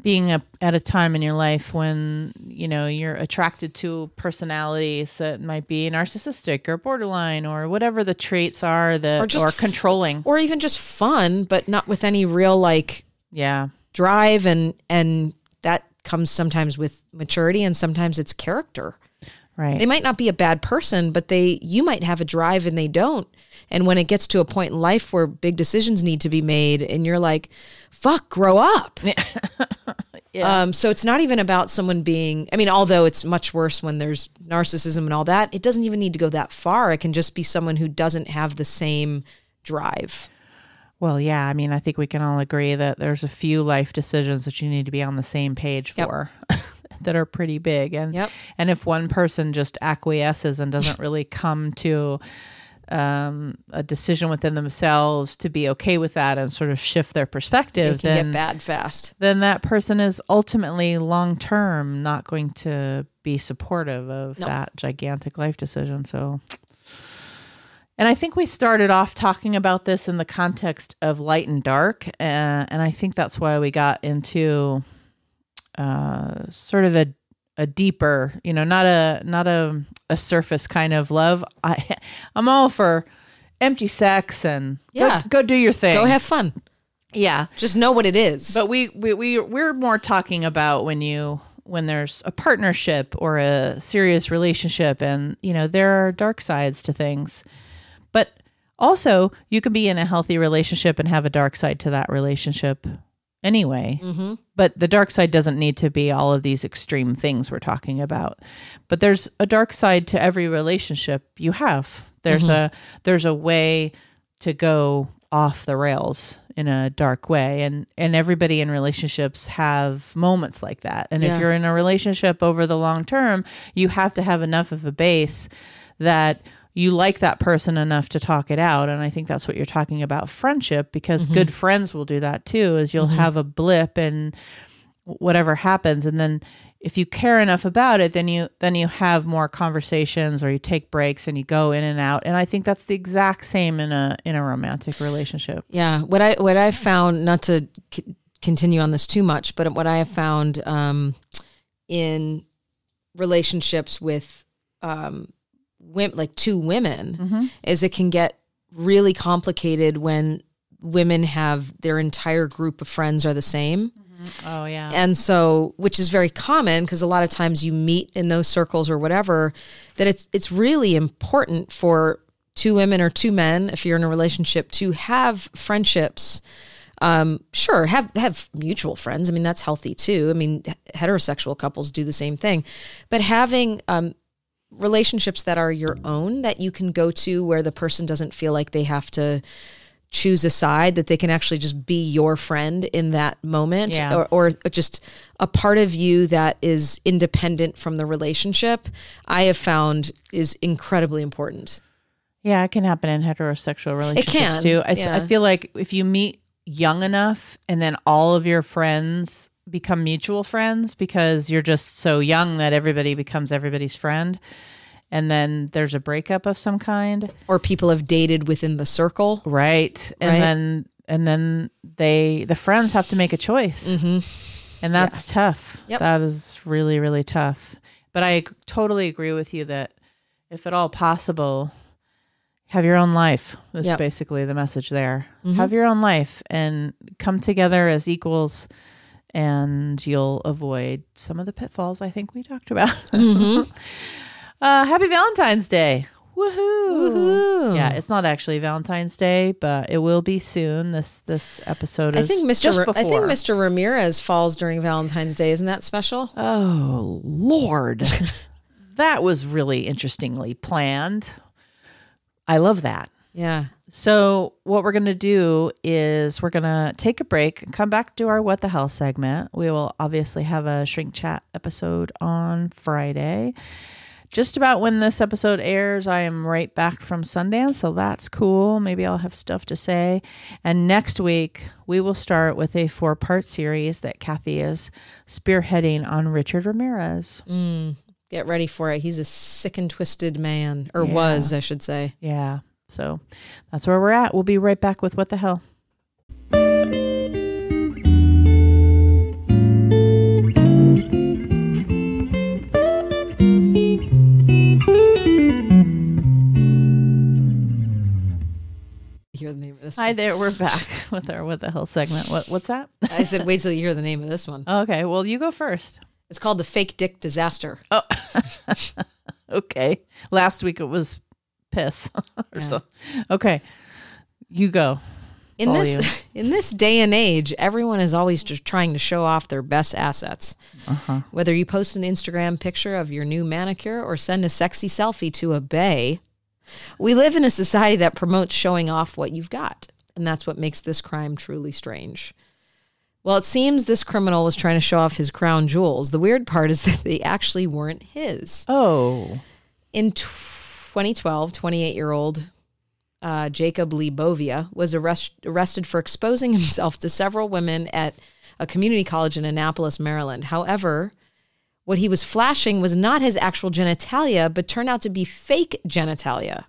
being a, at a time in your life when, you know, you're attracted to personalities that might be narcissistic or borderline or whatever the traits are that, Or or, just f- controlling. Or even just fun, but not with any real like yeah. drive and, and that comes sometimes with maturity and sometimes it's character. Right. They might not be a bad person, but they you might have a drive and they don't. And when it gets to a point in life where big decisions need to be made and you're like, fuck, grow up. yeah. Um, so it's not even about someone being I mean, although it's much worse when there's narcissism and all that, it doesn't even need to go that far. It can just be someone who doesn't have the same drive. Well, yeah. I mean, I think we can all agree that there's a few life decisions that you need to be on the same page Yep. for that are pretty big. And Yep. and if one person just acquiesces and doesn't really come to um, a decision within themselves to be okay with that and sort of shift their perspective, then get bad fast. then that person is ultimately long term not going to be supportive of No. that gigantic life decision. So, and I think we started off talking about this in the context of light and dark, uh, and I think that's why we got into uh, sort of a a deeper, you know, not a not a a surface kind of love. I I'm all for empty sex and Yeah. go, go do your thing. Go have fun. yeah. Just know what it is. But we, we we we're more talking about when you when there's a partnership or a serious relationship and you know there are dark sides to things. But also you can be in a healthy relationship and have a dark side to that relationship anyway. mm-hmm. But the dark side doesn't need to be all of these extreme things we're talking about. But there's a dark side to every relationship you have. There's a there's a way to go off the rails in a dark way and and everybody in relationships have moments like that. And Yeah. if you're in a relationship over the long term, you have to have enough of a base that you like that person enough to talk it out. And i think that's what you're talking about friendship because good friends will do that too is you'll have a blip and whatever happens. And then if you care enough about it then you then you have more conversations or you take breaks and you go in and out. And i think that's the exact same in a in a romantic relationship. Yeah, what I what I found not to c- continue on this too much, but what I have found um, in relationships with um, wom- like two women is it can get really complicated when women have their entire group of friends are the same. oh yeah And so, which is very common because a lot of times you meet in those circles or whatever, that it's it's really important for two women or two men, if you're in a relationship, to have friendships. Um, sure, have have mutual friends. I mean, that's healthy too. I mean, heterosexual couples do the same thing, but having um, relationships that are your own that you can go to where the person doesn't feel like they have to choose a side that they can actually just be your friend in that moment Yeah. or, or just a part of you that is independent from the relationship i have found is incredibly important Yeah, it can happen in heterosexual relationships it can, too. I, yeah. I feel like if you meet young enough and then all of your friends become mutual friends because you're just so young that everybody becomes everybody's friend and then there's a breakup of some kind, or people have dated within the circle right? And Right. then and then they the friends have to make a choice. Mm-hmm. And that's tough. Yep. That is really really tough. But I totally agree with you that if at all possible have your own life is Yep. basically the message there mm-hmm. have your own life and come together as equals and you'll avoid some of the pitfalls i think we talked about uh, happy valentine's day Woohoo. Woohoo. yeah it's not actually valentine's day but it will be soon this this episode i think mr Ra- i think mr ramirez falls during valentine's day isn't that special Oh, Lord. that was really interestingly planned. I love that. yeah So, what we're going to do is we're going to take a break and come back to our What the Hell segment. We will obviously have a shrink chat episode on Friday. Just about when this episode airs, I am right back from Sundance, so that's cool. Maybe I'll have stuff to say. And next week, we will start with a four part series that Kathy is spearheading on Richard Ramirez. Mm, get ready for it he's a sick and twisted man or Yeah. was i should say Yeah. So that's where we're at. We'll be right back with What the Hell. hear the name of this Hi there. We're back with our What the Hell segment. What What's that? i said wait till you hear the name of this one okay. Well, you go first. it's called the fake dick disaster Oh. Okay. Last week it was piss or Yeah. something. Okay. You go. in this in this day and age everyone is always just trying to show off their best assets Uh-huh. whether you post an instagram picture of your new manicure or send a sexy selfie to a bay we live in a society that promotes showing off what you've got and that's what makes this crime truly strange well it seems this criminal was trying to show off his crown jewels the weird part is that they actually weren't his Oh. in 2012 28 year old uh, Jacob Lee Bovia, was arrest- arrested for exposing himself to several women at a community college in Annapolis, Maryland. However, what he was flashing was not his actual genitalia, but turned out to be fake genitalia.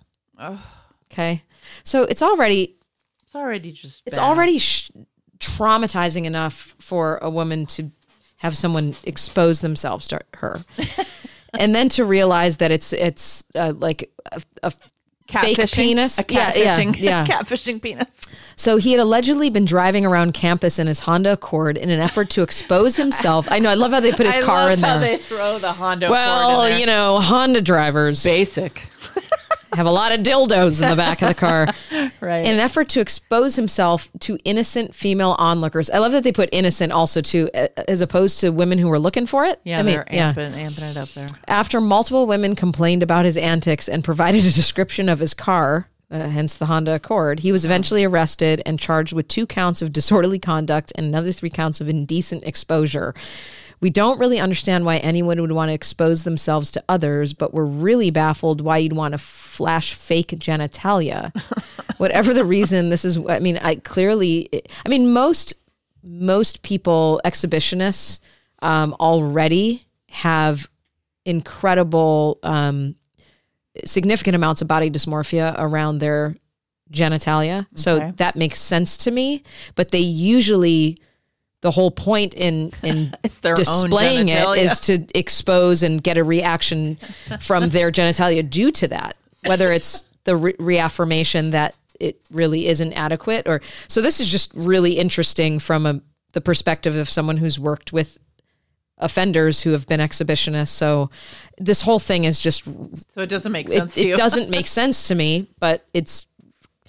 Okay. So it's already It's already just. it's bad. already sh- traumatizing enough for a woman to have someone expose themselves to her, and then to realize that it's it's uh, like a, a fake Catfishing? penis. A Yeah, yeah, catfishing, yeah. catfishing penis. So he had allegedly been driving around campus in his Honda Accord in an effort to expose himself. I know. I love how they put his I car love in how there. they throw the Honda. well, Accord in there. you know, Honda drivers basic, have a lot of dildos in the back of the car. right? in an effort to expose himself to innocent female onlookers. I love that they put innocent also too, as opposed to women who were looking for it. yeah, I mean, they're amping, amping it up there. After multiple women complained about his antics and provided a description of his car, uh, hence the Honda Accord, he was eventually arrested and charged with two counts of disorderly conduct and another three counts of indecent exposure. We don't really understand why anyone would want to expose themselves to others, but we're really baffled why you'd want to flash fake genitalia. Whatever the reason, this is. I mean, I clearly. I mean, most most people exhibitionists um, already have incredible um, significant amounts of body dysmorphia around their genitalia so that makes sense to me but they usually the whole point in in displaying it genitalia. to expose and get a reaction from their genitalia due to that whether it's the re- reaffirmation that it really isn't adequate or so this is just really interesting from a, the perspective of someone who's worked with offenders who have been exhibitionists so this whole thing is just So it doesn't make it, sense to you. it doesn't make sense to me but it's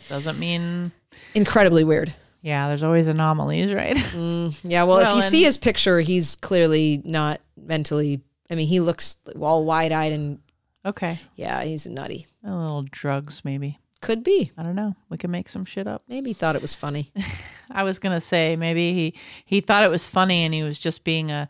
doesn't mean. incredibly weird Yeah, there's always anomalies, right? yeah well, if Well, you see his picture he's clearly not mentally i mean he looks all wide-eyed and okay, yeah he's nutty a little drugs, maybe. could be I don't know. We can make some shit up. maybe he thought it was funny I was gonna say maybe he he thought it was funny and he was just being a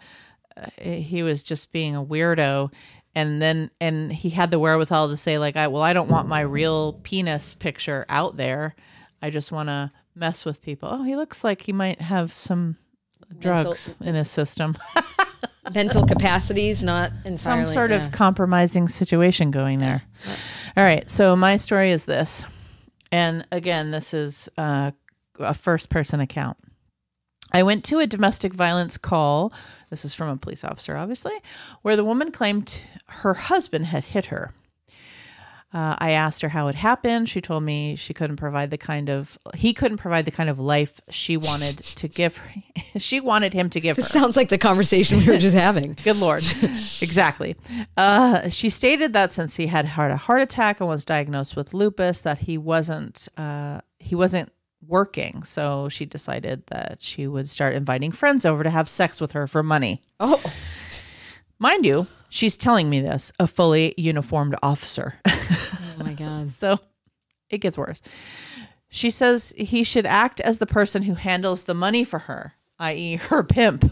uh, he was just being a weirdo and then and he had the wherewithal to say like I well I don't want my real penis picture out there. I just want to mess with people. Oh, he looks like he might have some drugs in his system. mental capacities not entirely. some sort yeah. of compromising situation going there. All right, so my story is this, and again, this is uh, a first person account. I went to a domestic violence call. This is from a police officer, obviously, where the woman claimed her husband had hit her. Uh, I asked her how it happened. She told me she couldn't provide the kind of he couldn't provide the kind of life she wanted to give. Her. she wanted him to give her. This sounds like the conversation we were just having. Good Lord. exactly. Uh, she stated that since he had had a heart attack and was diagnosed with lupus, that he wasn't uh, he wasn't working. So she decided that she would start inviting friends over to have sex with her for money. Oh, Mind you, she's telling me this, a fully uniformed officer. oh my god. So it gets worse. She says he should act as the person who handles the money for her, i.e., her pimp.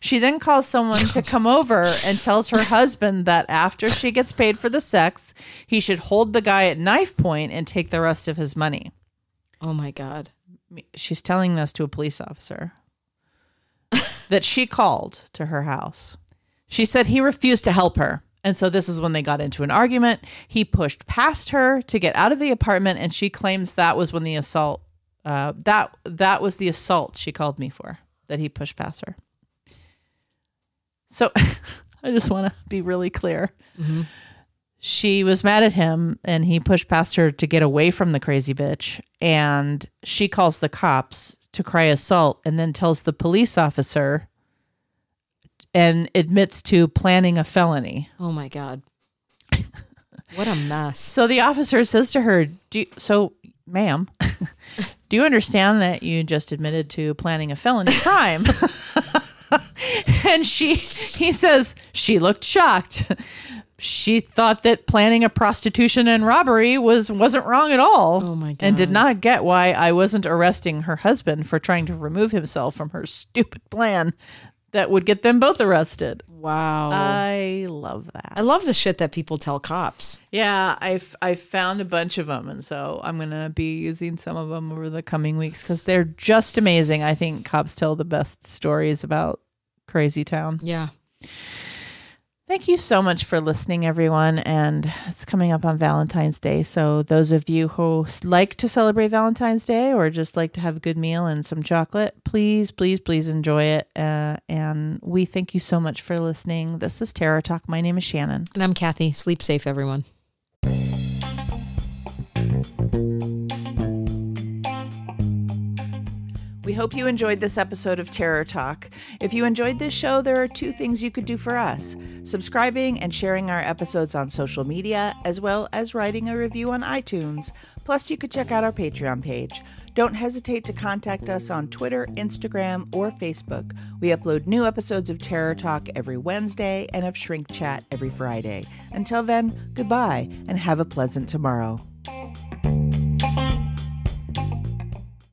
she then calls someone to come over and tells her husband that after she gets paid for the sex, he should hold the guy at knife point and take the rest of his money. Oh my god. She's telling this to a police officer that she called to her house. She said he refused to help her. And so this is when they got into an argument. He pushed past her to get out of the apartment and she claims that was when the assault uh, that that was the assault she called me for that he pushed past her. So I just want to be really clear. She was mad at him and he pushed past her to get away from the crazy bitch. And she calls the cops to cry assault and then tells the police officer and admits to planning a felony. Oh my god. What a mess. So the officer says to her, "Do you, so, ma'am, do you understand that you just admitted to planning a felony crime?" and she, he says, she looked shocked. She thought that planning a prostitution and robbery was wasn't wrong at all. Oh my God. And did not get why I wasn't arresting her husband for trying to remove himself from her stupid plan that would get them both arrested. Wow. I love that. I love the shit that people tell cops. Yeah, I've I've found a bunch of them, and so I'm gonna be using some of them over the coming weeks because they're just amazing. I think cops tell the best stories about Crazy Town. Yeah. Thank you so much for listening, everyone. And it's coming up on Valentine's Day. So, those of you who like to celebrate Valentine's Day or just like to have a good meal and some chocolate, please, please, please enjoy it. Uh, and we thank you so much for listening. This is Terror Talk. My name is Shannon. And I'm Kathy. Sleep safe, everyone. We hope you enjoyed this episode of Terror Talk. If you enjoyed this show, there are two things you could do for us subscribing and sharing our episodes on social media, as well as writing a review on iTunes. Plus, you could check out our Patreon page. Don't hesitate to contact us on Twitter, Instagram, or Facebook. We upload new episodes of Terror Talk every Wednesday and of Shrink Chat every Friday. Until then, goodbye and have a pleasant tomorrow.